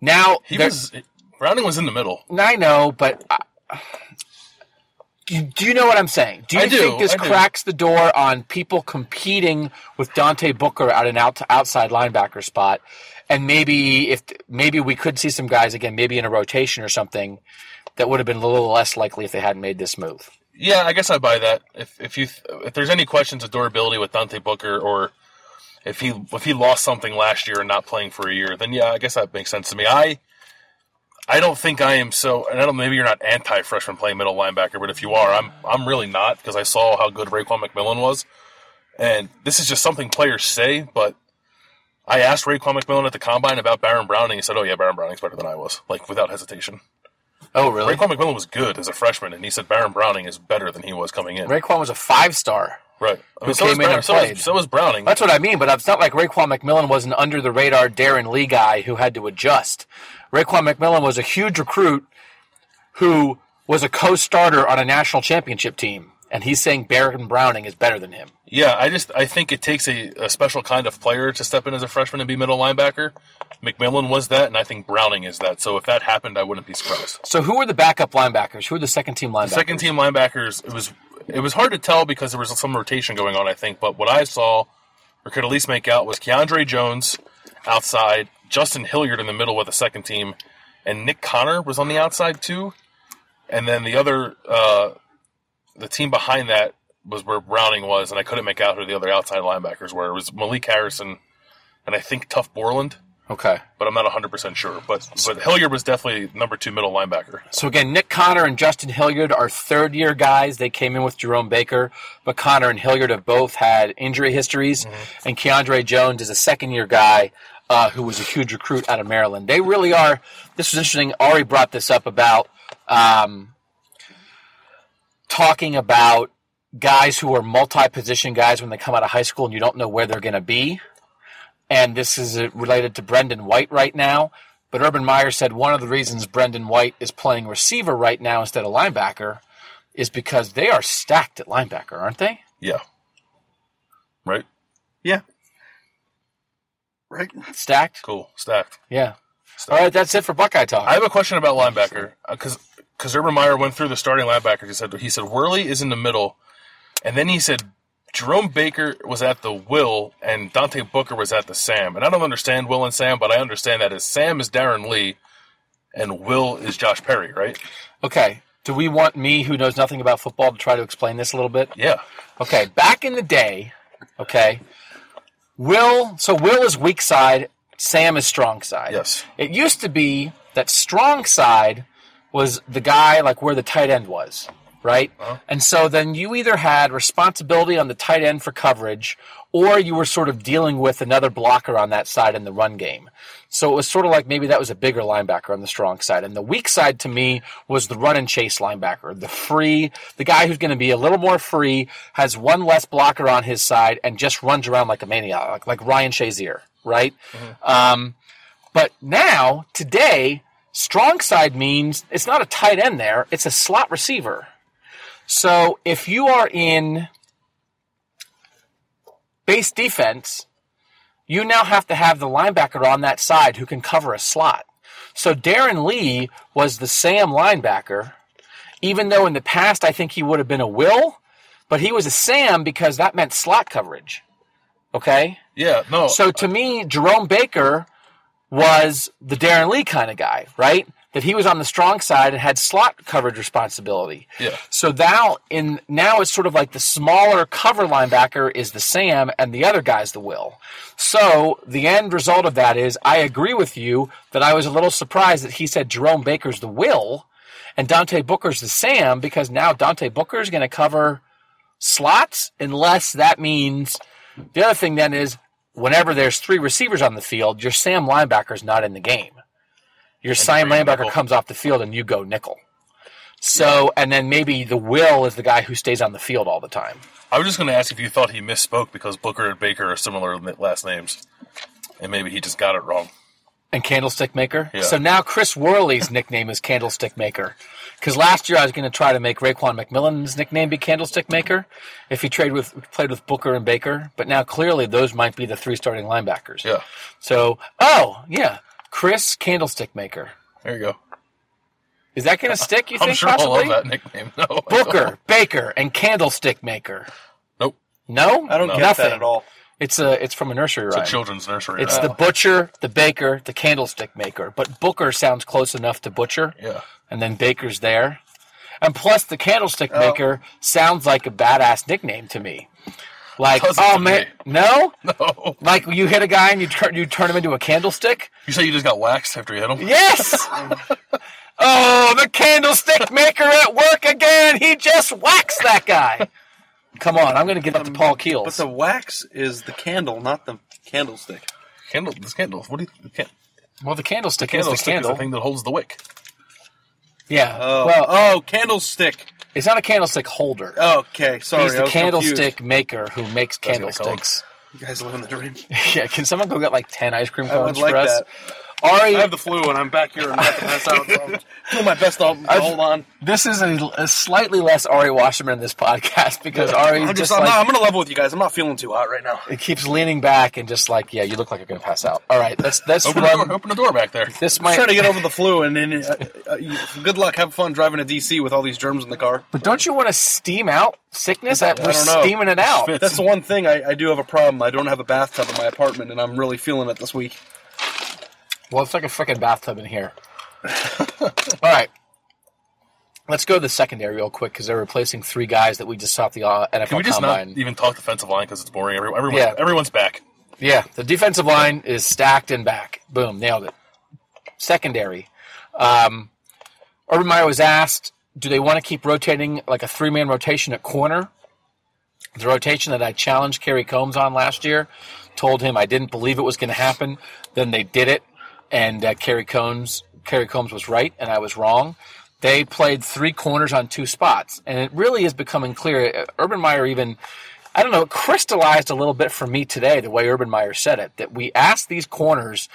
Now He was Browning was in the middle. I know, but uh, do, do you know what I'm saying? Do you I do, think this I do. cracks the door on people competing with Dante Booker at an out, outside linebacker spot? And maybe if maybe we could see some guys again, maybe in a rotation or something, that would have been a little less likely if they hadn't made this move. Yeah, I guess I buy that. If if you if there's any questions of durability with Dante Booker or if he if he lost something last year and not playing for a year, then yeah, I guess that makes sense to me. I I don't think I am so. And I don't. Maybe you're not anti freshman playing middle linebacker, but if you are, I'm I'm really not because I saw how good Raekwon McMillan was, and this is just something players say. But I asked Raekwon McMillan at the combine about Baron Browning. He said, "Oh yeah, Baron Browning's better than I was," like without hesitation. Oh, really? Raekwon McMillan was good as a freshman, and he said Baron Browning is better than he was coming in. Raekwon was a five star. Right. I Who so was came in and so was- played. so was Browning. That's what I mean, but it's not like Raekwon McMillan was an under the radar Darron Lee guy who had to adjust. Raekwon McMillan was a huge recruit who was a co starter on a national championship team. And he's saying Baron Browning is better than him. yeah, I just I think it takes a, a special kind of player to step in as a freshman and be middle linebacker. McMillan was that, and I think Browning is that. So if that happened, I wouldn't be surprised. So who were the backup linebackers? Who were the second team linebackers? Second team linebackers, it was it was hard to tell because there was some rotation going on, I think. But what I saw, or could at least make out, was Keandre Jones outside, Justin Hilliard in the middle with the second team, and Nick Conner was on the outside too. And then the other, uh, the team behind that was where Browning was, and I couldn't make out who the other outside linebackers were. It was Malik Harrison, and I think Tuf Borland Okay. but I'm not 100 percent sure. But but Hilliard was definitely number two middle linebacker. So again, Nick Conner and Justin Hilliard are third year guys. They came in with Jerome Baker, but Conner and Hilliard have both had injury histories, and Keandre Jones is a second year guy uh, who was a huge recruit out of Maryland. They really are. This was interesting. Ari brought this up about um, talking about guys who are multi position guys when they come out of high school and you don't know where they're going to be and this is uh, related to Brendan White right now. But Urban Meyer said one of the reasons Brendan White is playing receiver right now instead of linebacker is because they are stacked at linebacker, aren't they? Yeah. Right. Yeah. Right. Stacked? Cool. Stacked. Yeah. All right, that's it for Buckeye Talk. I have a question about linebacker because because Urban Meyer went through the starting linebackers. He said he said Worley is in the middle, and then he said Jerome Baker was at the Will and Dante Booker was at the Sam. And I don't understand Will and Sam, but I understand that is Sam is Darron Lee, and Will is Josh Perry, right? okay. Do we want me, who knows nothing about football, to try to explain this a little bit? Yeah. Okay, back in the day, okay, Will, so Will is weak side, Sam is strong side. Yes. It used to be that strong side was the guy like where the tight end was, right? And so then you either had responsibility on the tight end for coverage or you were sort of dealing with another blocker on that side in the run game. So it was sort of like maybe that was a bigger linebacker on the strong side. And the weak side to me was the run and chase linebacker, the free, the guy who's going to be a little more free, has one less blocker on his side, and just runs around like a maniac, like, like Ryan Shazier, right? Um, but now, today, strong side means it's not a tight end there, it's a slot receiver. So if you are in base defense, you now have to have the linebacker on that side who can cover a slot. So Darron Lee was the Sam linebacker, even though in the past I think he would have been a Will, but he was a Sam because that meant slot coverage. Okay? Yeah. No. So to me, Jerome Baker was the Darron Lee kind of guy, right? That he was on the strong side and had slot coverage responsibility. Yeah. So now in now it's sort of like the smaller cover linebacker is the Sam and the other guy's the Will. So the end result of that is I agree with you that I was a little surprised that he said Jerome Baker's the Will and Dante Booker's the Sam because now Dante Booker's going to cover slots unless that means the other thing then is whenever there's three receivers on the field, your Sam linebacker's not in the game. Your bring linebacker nickel. comes off the field and you go nickel. So, and then maybe the Will is the guy who stays on the field all the time. I was just going to ask if you thought he misspoke because Booker and Baker are similar last names, and maybe he just got it wrong. And Candlestick Maker. Yeah. So now Chris Worley's nickname is Candlestick Maker. Because last year I was going to try to make Raekwon McMillan's nickname be Candlestick Maker if he trade with played with Booker and Baker. But now clearly those might be the three starting linebackers. Yeah. So, oh yeah, Chris Candlestick Maker. There you go. Is that going to stick? You I'm think sure possibly? I'll love that nickname. No. Booker, Baker, and Candlestick Maker. Nope. No, I don't get Nothing. that at all. It's a it's from a nursery It's rhyme. a children's nursery. It's right? the butcher, the baker, the candlestick maker. But Booker sounds close enough to butcher. Yeah. And then Baker's there. And plus, the candlestick Oh. maker sounds like a badass nickname to me. Like, oh man, me. no, No. like you hit a guy and you turn you turn him into a candlestick. You say you just got waxed after you hit him? Yes. oh, the candlestick maker at work again. He just waxed that guy. Come on, I'm going to give it to um, Paul Keels. But the wax is the candle, not the candlestick. Candle. This candle. What do you? The can, well, the candlestick, candlestick is the candle. is the thing that holds the wick. Yeah. Oh, well, oh, candlestick. it's not a candlestick holder. Okay, sorry. He's I the was candlestick confused. maker who makes That's what it's called. candlesticks. You guys live in the dream. yeah, can someone go get like ten ice cream I would cones like for us? that. Ari, I have the flu and I'm back here and I'm about to pass out. So I'm doing my best to hold on. this is a, a slightly less Ari Wasserman in this podcast because Ari I'm just, just, I'm, like, not, I'm gonna level with you guys. I'm not feeling too hot right now. it keeps leaning back and just like, yeah, you look like you're gonna pass out. All right, let's let's Open the door. Open the door back there. This I'm might. trying to get over the flu and then uh, uh, good luck. Have fun driving to DC with all these germs in the car. but don't you want to steam out sickness? That I we're don't know. steaming it out. That's the one thing I, I do have a problem. I don't have a bathtub in my apartment, and I'm really feeling it this week. Well, it's like a freaking bathtub in here. All right. Let's go to the secondary real quick because they're replacing three guys that we just saw at the uh, NFL Can we just Combine. not even talk defensive line because it's boring? Every- Everyone's, Yeah. everyone's back. Yeah, the defensive line is stacked and back. Boom, nailed it. Secondary. Um, Urban Meyer was asked, do they want to keep rotating like a three man rotation at corner? The rotation that I challenged Kerry Combs on last year, told him I didn't believe it was going to happen. Then they did it, and uh, Kerry Combs Kerry Combs was right and I was wrong. They played three corners on two spots, and it really is becoming clear. Urban Meyer even I don't know, it crystallized a little bit for me today, the way Urban Meyer said it, that we asked these corners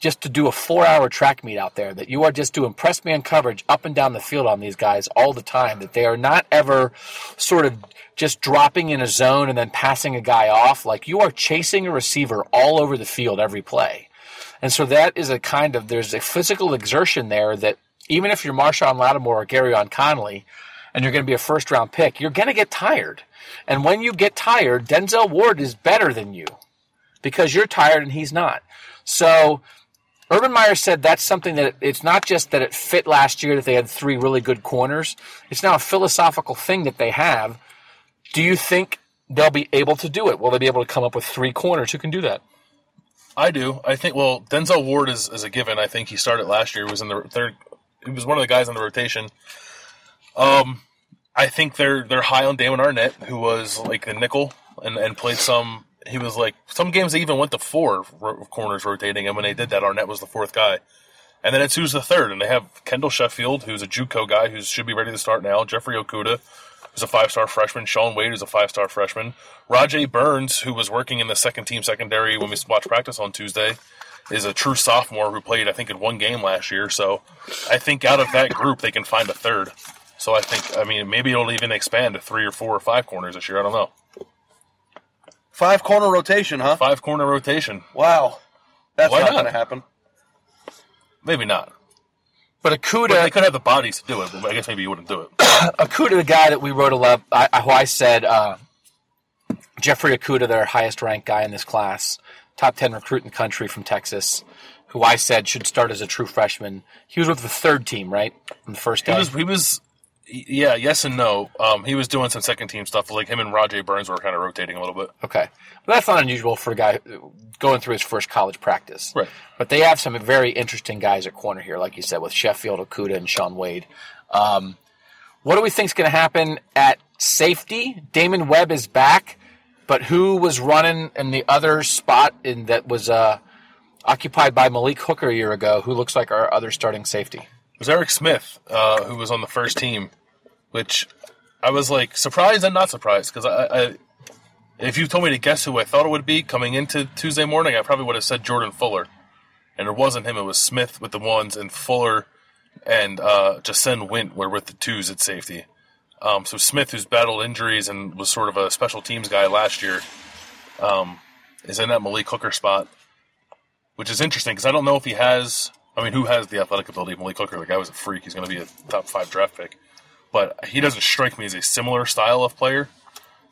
just to do a four hour track meet out there, that you are just doing press man coverage up and down the field on these guys all the time, that they are not ever sort of just dropping in a zone and then passing a guy off. Like you are chasing a receiver all over the field every play. And so that is a kind of, there's a physical exertion there that even if you're Marshon Lattimore or Gareon Conley and you're going to be a first round pick, you're going to get tired. And when you get tired, Denzel Ward is better than you because you're tired and he's not. So Urban Meyer said that's something that it's not just that it fit last year that they had three really good corners. It's now a philosophical thing that they have. Do you think they'll be able to do it? Will they be able to come up with three corners who can do that? I do. I think. Well, Denzel Ward is, is a given. I think he started last year. He was in the third. He was one of the guys in the rotation. Um, I think they're they're high on Damon Arnette, who was like the nickel and, and played some he was like some games they even went to four corners rotating, and when they did that, Arnette was the fourth guy. And then it's who's the third, and they have Kendall Sheffield, who's a JUCO guy who should be ready to start now. Jeffrey Okudah, who's a five-star freshman. Shaun Wade, who's a five-star freshman. Rodjay Burns, who was working in the second-team secondary when we watched practice on Tuesday, is a true sophomore who played, I think, in one game last year. So I think out of that group, they can find a third. So I think, I mean, maybe it'll even expand to three or four or five corners this year. I don't know. Five corner rotation, huh? Five corner rotation. Wow. That's Why not, not? going to happen. Maybe not. But Okudah, But they could have the bodies to do it. But I guess maybe you wouldn't do it. Okudah, the guy that we wrote a lot, I, who I said, uh, Jeffrey Okudah, their highest ranked guy in this class, top 10 recruit in the country from Texas, who I said should start as a true freshman. He was with the third team, right? On the first He was. He was. Yeah. Yes and no. Um, he was doing some second team stuff. Like him and Rodjay Burns were kind of rotating a little bit. Okay. But that's not unusual for a guy going through his first college practice. Right. But they have some very interesting guys at corner here, like you said, with Sheffield, Okudah, and Shaun Wade. Um, what do we think is going to happen at safety? Damon Webb is back, but who was running in the other spot in that was uh, occupied by Malik Hooker a year ago, who looks like our other starting safety? It was Eric Smith uh, who was on the first team, which I was like surprised and not surprised because I, I, if you told me to guess who I thought it would be coming into Tuesday morning, I probably would have said Jordan Fuller, and it wasn't him. It was Smith with the ones and Fuller and uh, Jahsen Wint were with the twos at safety. Um, so Smith, who's battled injuries and was sort of a special teams guy last year, um, is in that Malik Hooker spot, which is interesting because I don't know if he has. I mean, who has the athletic ability of Malik Hooker? The guy was a freak. He's going to be a top five draft pick, but he doesn't strike me as a similar style of player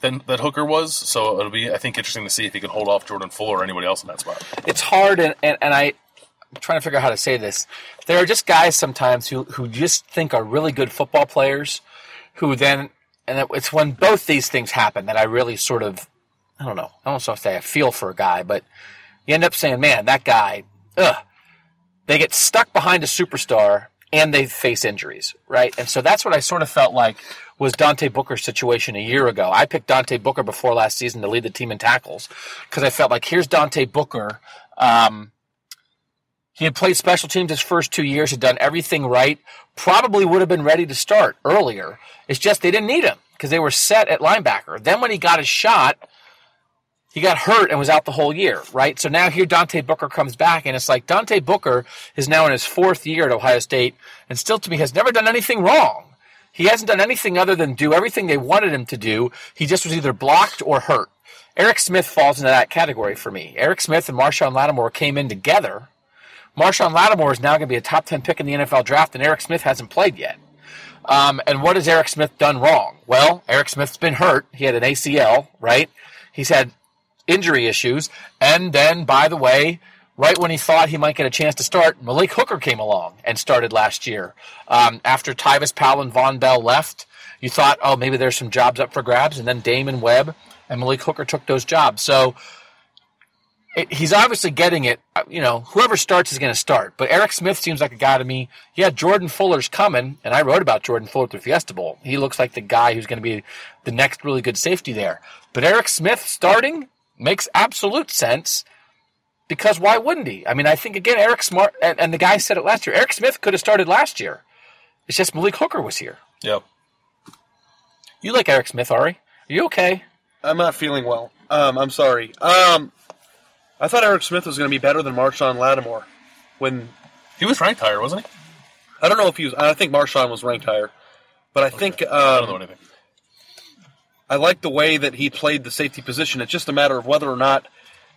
than that Hooker was. So it'll be, I think, interesting to see if he can hold off Jordan Fuller or anybody else in that spot. it's hard and, and, and I I'm trying to figure out how to say this. There are just guys sometimes who, who just think are really good football players who then and it's when both these things happen that I really sort of I don't know, I don't know if I say I feel for a guy, but you end up saying, Man, that guy, ugh. They get stuck behind a superstar and they face injuries, right? And so that's what I sort of felt like was Dante Booker's situation a year ago. I picked Dante Booker before last season to lead the team in tackles because I felt like here's Dante Booker. Um, he had played special teams his first two years, had done everything right, probably would have been ready to start earlier. It's just they didn't need him because they were set at linebacker. Then when he got his shot, he got hurt and was out the whole year, right? So now here Dante Booker comes back, and it's like Dante Booker is now in his fourth year at Ohio State, and still to me has never done anything wrong. He hasn't done anything other than do everything they wanted him to do. He just was either blocked or hurt. Eric Smith falls into that category for me. Eric Smith and Marshon Lattimore came in together. Marshon Lattimore is now going to be a top 10 pick in the NFL draft, and Eric Smith hasn't played yet. Um, and what has Eric Smith done wrong? Well, Eric Smith's been hurt. He had an ACL, right? He's had injury issues. And then, by the way, right when he thought he might get a chance to start, Malik Hooker came along and started last year. Um, after Tyvis Powell and Vonn Bell left, you thought, oh, maybe there's some jobs up for grabs. And then Damon Webb and Malik Hooker took those jobs. So it, he's obviously getting it. uh, You know, whoever starts is going to start. But Eric Smith seems like a guy to me. Yeah, Jordan Fuller's coming, and I wrote about Jordan Fuller the Fiesta Bowl. He looks like the guy who's going to be the next really good safety there. But Eric Smith starting makes absolute sense because why wouldn't he? I mean, I think again, Eric Smart and, and the guy said it last year. Eric Smith could have started last year. It's just Malik Hooker was here. Yep. You like Eric Smith, Ari? Are you okay? I'm not feeling well. Um, I'm sorry. Um, I thought Eric Smith was going to be better than Marshon Lattimore. When He was ranked higher, wasn't he? I don't know if he was. I think Marshon was ranked higher, but I think I don't know um, anything. I like the way that he played the safety position. It's just a matter of whether or not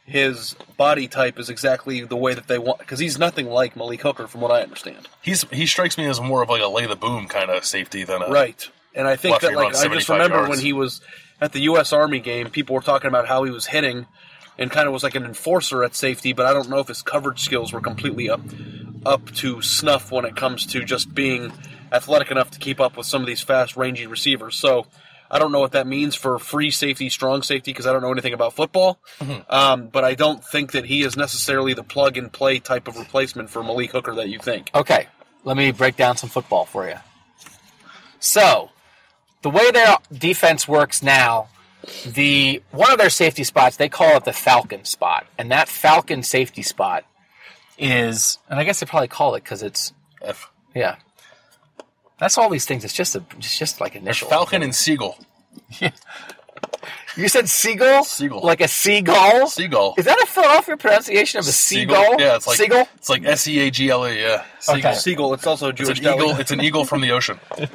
his body type is exactly the way that they want. Because he's nothing like Malik Hooker, from what I understand. He's he strikes me as more of like a lay the boom kind of safety than a Right. And I think that like I just remember yards. when he was at the US Army game, people were talking about how he was hitting and kind of was like an enforcer at safety, but I don't know if his coverage skills were completely up up to snuff when it comes to just being athletic enough to keep up with some of these fast rangy receivers. So I don't know what that means for free safety, strong safety, because I don't know anything about football. Um, but I don't think that he is necessarily the plug and play type of replacement for Malik Hooker that you think. Okay, let me break down some football for you. So, the way their defense works now, the one of their safety spots they call it the Falcon spot, and that Falcon safety spot is, and I guess they probably call it because it's F. yeah. That's all these things. It's just a, it's just like initial. Falcon and Seagull. You said seagull, Seagull. like a seagull. Seagull. Is that a Philadelphia pronunciation of a seagull? Yeah, it's like seagull. It's like S E A G L E. Yeah. Seagull. Okay. Siegel, it's also a It's an eagle. It's an eagle from the ocean. All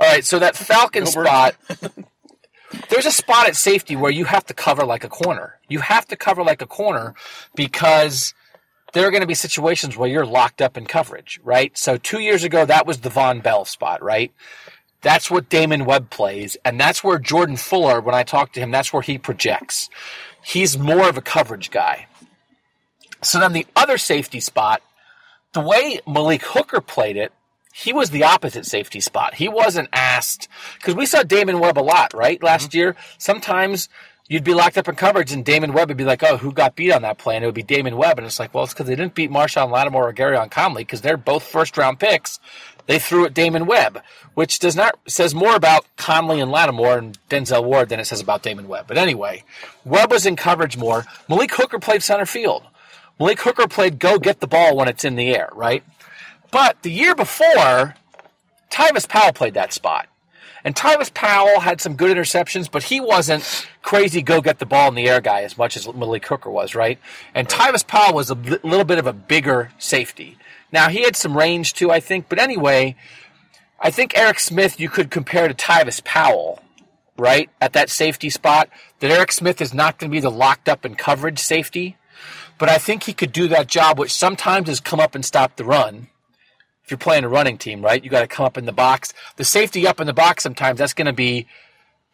right, so that Falcon spot, there's a spot at safety where you have to cover like a corner. You have to cover like a corner because there are going to be situations where you're locked up in coverage, right? So two years ago, that was the Vonn Bell spot, right? That's what Damon Webb plays, and that's where Jordan Fuller, when I talk to him, that's where he projects. He's more of a coverage guy. So then the other safety spot, the way Malik Hooker played it, he was the opposite safety spot. He wasn't asked because we saw Damon Webb a lot, right? Last mm-hmm. year, sometimes you'd be locked up in coverage, and Damon Webb would be like, "Oh, who got beat on that play?" And it would be Damon Webb, and it's like, well, it's because they didn't beat Marshon Lattimore or Gareon Conley because they're both first round picks. They threw at Damon Webb, which does not says more about Conley and Lattimore and Denzel Ward than it says about Damon Webb. But anyway, Webb was in coverage more. Malik Hooker played center field. Malik Hooker played go get the ball when it's in the air, right? But the year before, Tyvis Powell played that spot. And Tyvis Powell had some good interceptions, but he wasn't crazy go get the ball in the air guy as much as Malik Hooker was, right? And Tyvis Powell was a li- little bit of a bigger safety. Now, he had some range too, I think, but anyway, I think Eric Smith you could compare to Tyvis Powell, right? At that safety spot, that Eric Smith is not going to be the locked up in coverage safety, but I think he could do that job, which sometimes is come up and stop the run if you're playing a running team, right? You got to come up in the box. The safety up in the box sometimes that's going to be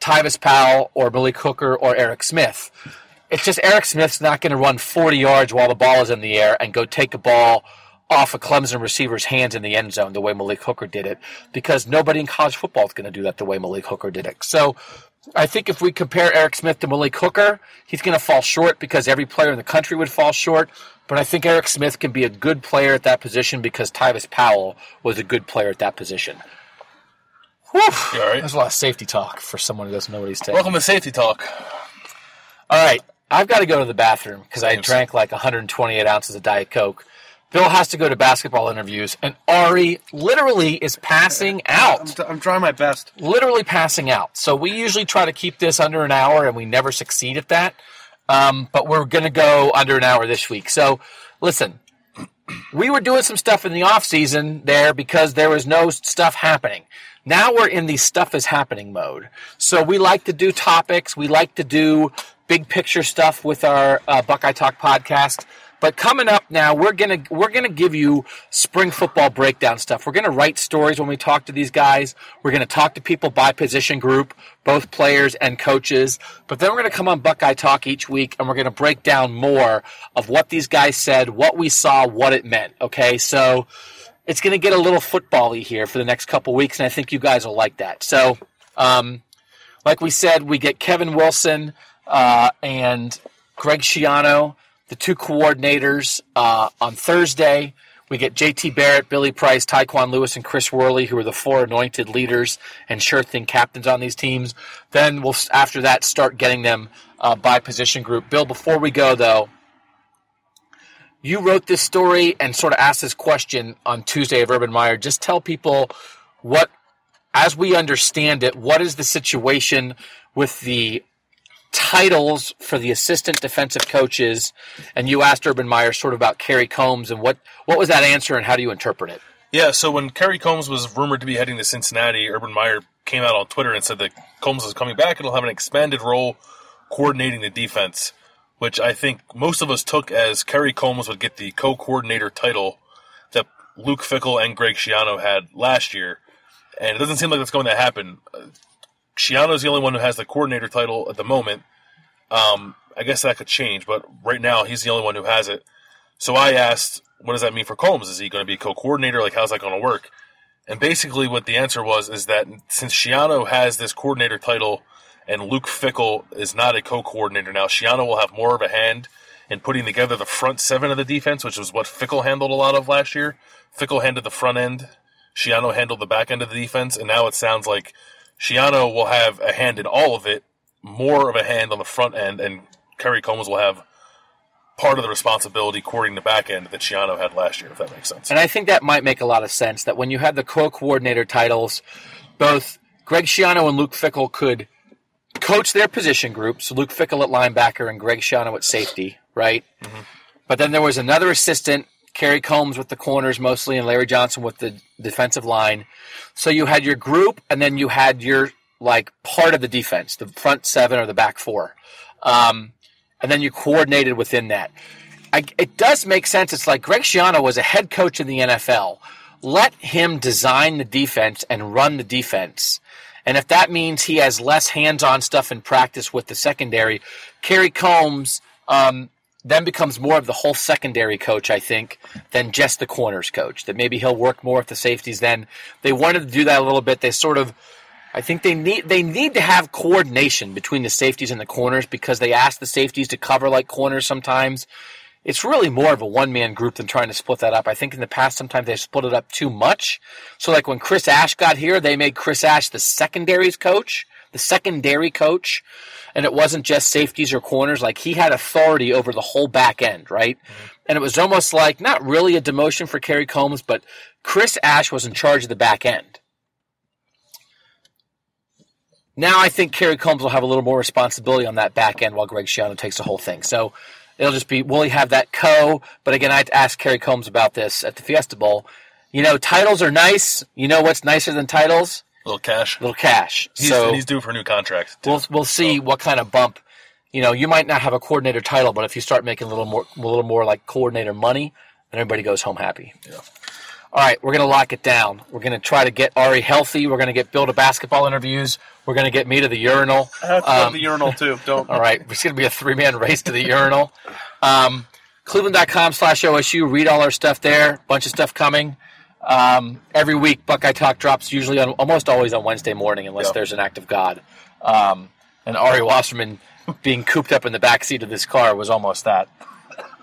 Tyvis Powell or Billy Hooker or Eric Smith. It's just Eric Smith's not going to run 40 yards while the ball is in the air and go take a ball off a Clemson receiver's hands in the end zone the way Malik Hooker did it because nobody in college football is going to do that the way Malik Hooker did it. So I think if we compare Eric Smith to Malik Hooker, he's going to fall short because every player in the country would fall short. But I think Eric Smith can be a good player at that position because Tyvis Powell was a good player at that position. Whew. You all right? There's a lot of safety talk for someone who doesn't know what he's taking. Welcome to Safety Talk. All right, I've got to go to the bathroom because I drank like 128 ounces of Diet Coke. Bill has to go to basketball interviews, and Ari literally is passing I'm, out. t- I'm trying my best. Literally passing out. So we usually try to keep this under an hour, and we never succeed at that. Um, but we're going to go under an hour this week. So listen, we were doing some stuff in the off season there because there was no stuff happening. Now we're in the stuff is happening mode. So we like to do topics. We like to do big picture stuff with our uh, Buckeye Talk podcast. But coming up now, we're gonna we're gonna give you spring football breakdown stuff. We're gonna write stories when we talk to these guys. We're gonna talk to people by position group, both players and coaches. But then we're gonna come on Buckeye Talk each week, and we're gonna break down more of what these guys said, what we saw, what it meant. Okay, so it's to get a little football-y here for the next couple weeks, and I think you guys will like that. So, um, like we said, we get Kevin Wilson uh, and Greg Schiano, the two coordinators uh, on Thursday. We get JT Barrett, Billy Price, Tyquan Lewis, and Chris Worley, who are the four anointed leaders and sure thing captains on these teams. Then we'll, after that, start getting them uh, by position group. Bill, before we go, though, you wrote this story and sort of asked this question on Tuesday of Urban Meyer. Just tell people what, as we understand it, what is the situation with the titles for the assistant defensive coaches, and you asked Urban Meyer sort of about Kerry Combs and what what was that answer and how do you interpret it? Yeah, so when Kerry Combs was rumored to be heading to Cincinnati, Urban Meyer came out on Twitter and said that Combs is coming back and he'll have an expanded role coordinating the defense, which I think most of us took as Kerry Combs would get the co-coordinator title that Luke Fickell and Greg Schiano had last year. And it doesn't seem like that's going to happen. Uh, Schiano's the only one who has the coordinator title at the moment. Um, I guess that could change, but right now he's the only one who has it. So I asked, what does that mean for Combs? Is he going to be co-coordinator? Like, how's that going to work? And basically, what the answer was is that since Schiano has this coordinator title and Luke Fickell is not a co-coordinator now, Schiano will have more of a hand in putting together the front seven of the defense, which was what Fickell handled a lot of last year. Fickell handled the front end, Schiano handled the back end of the defense, and now it sounds like Schiano will have a hand in all of it, more of a hand on the front end, and Kerry Combs will have part of the responsibility coordinating the back end that Schiano had last year, if that makes sense. And I think that might make a lot of sense that when you have the co-coordinator titles, both Greg Schiano and Luke Fickell could coach their position groups. Luke Fickell at linebacker and Greg Schiano at safety, right? Mm-hmm. But then there was another assistant Kerry Combs with the corners mostly, and Larry Johnson with the defensive line. So you had your group, and then you had your like part of the defense, the front seven or the back four, um, and then you coordinated within that. I, it does make sense. It's like Greg Schiano was a head coach in the NFL. Let him design the defense and run the defense. And if that means he has less hands-on stuff in practice with the secondary, Kerry Combs um, then becomes more of the whole secondary coach, I think, than just the corners coach. That maybe he'll work more with the safeties. Then they wanted to do that a little bit. They sort of, I think they need they need to have coordination between the safeties and the corners because they ask the safeties to cover like corners sometimes. It's really more of a one man group than trying to split that up. I think in the past sometimes they split it up too much. So like when Chris Ash got here, they made Chris Ash the secondaries coach, the secondary coach and it wasn't just safeties or corners. Like he had authority over the whole back end, right? Mm-hmm. And it was almost like not really a demotion for Kerry Combs, but Chris Ash was in charge of the back end. Now I think Kerry Combs will have a little more responsibility on that back end while Greg Schiano takes the whole thing. So it'll just be will he have that co? But again, I had to ask Kerry Combs about this at the Fiesta Bowl. You know, titles are nice. You know what's nicer than titles? little cash. Little cash. He's, so he's due for a new contract. Too. We'll we'll see so. what kind of bump. You know, you might not have a coordinator title, but if you start making a little more, a little more like coordinator money, then everybody goes home happy. Yeah. All right, we're going to lock it down. We're going to try to get Ari healthy. We're going to get Bill to basketball interviews. We're going to get me to the urinal. I have to um, the urinal too. Don't. all right, it's going to be a three man race to the urinal. Um, Cleveland.com slash OSU. Read all our stuff there. Bunch of stuff coming. Um, every week, Buckeye Talk drops usually on almost always on Wednesday morning, unless there's an act of God. Um, and Ari Wasserman being cooped up in the back seat of this car was almost that.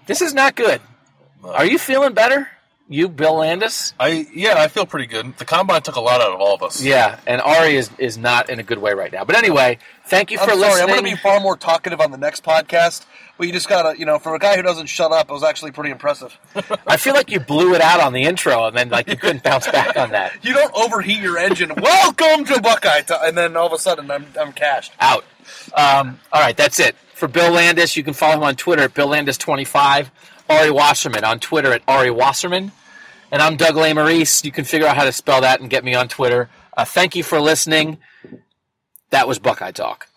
This is not good. Are you feeling better? You, Bill Landis? I yeah, I feel pretty good. The combine took a lot out of all of us. Yeah, and Ari is is not in a good way right now. But anyway, thank you for I'm sorry, listening. I'm going to be far more talkative on the next podcast. But you just gotta, you know, for a guy who doesn't shut up, it was actually pretty impressive. I feel like you blew it out on the intro, and then like you couldn't bounce back on that. You don't overheat your engine. Welcome to Buckeye, t- and then all of a sudden I'm I'm cashed out. Um, all right, that's it for Bill Landis. You can follow him on Twitter at Bill Landis twenty five. Ari Wasserman on Twitter at Ari Wasserman. And I'm Doug Lesmerises. You can figure out how to spell that and get me on Twitter. Uh, thank you for listening. That was Buckeye Talk.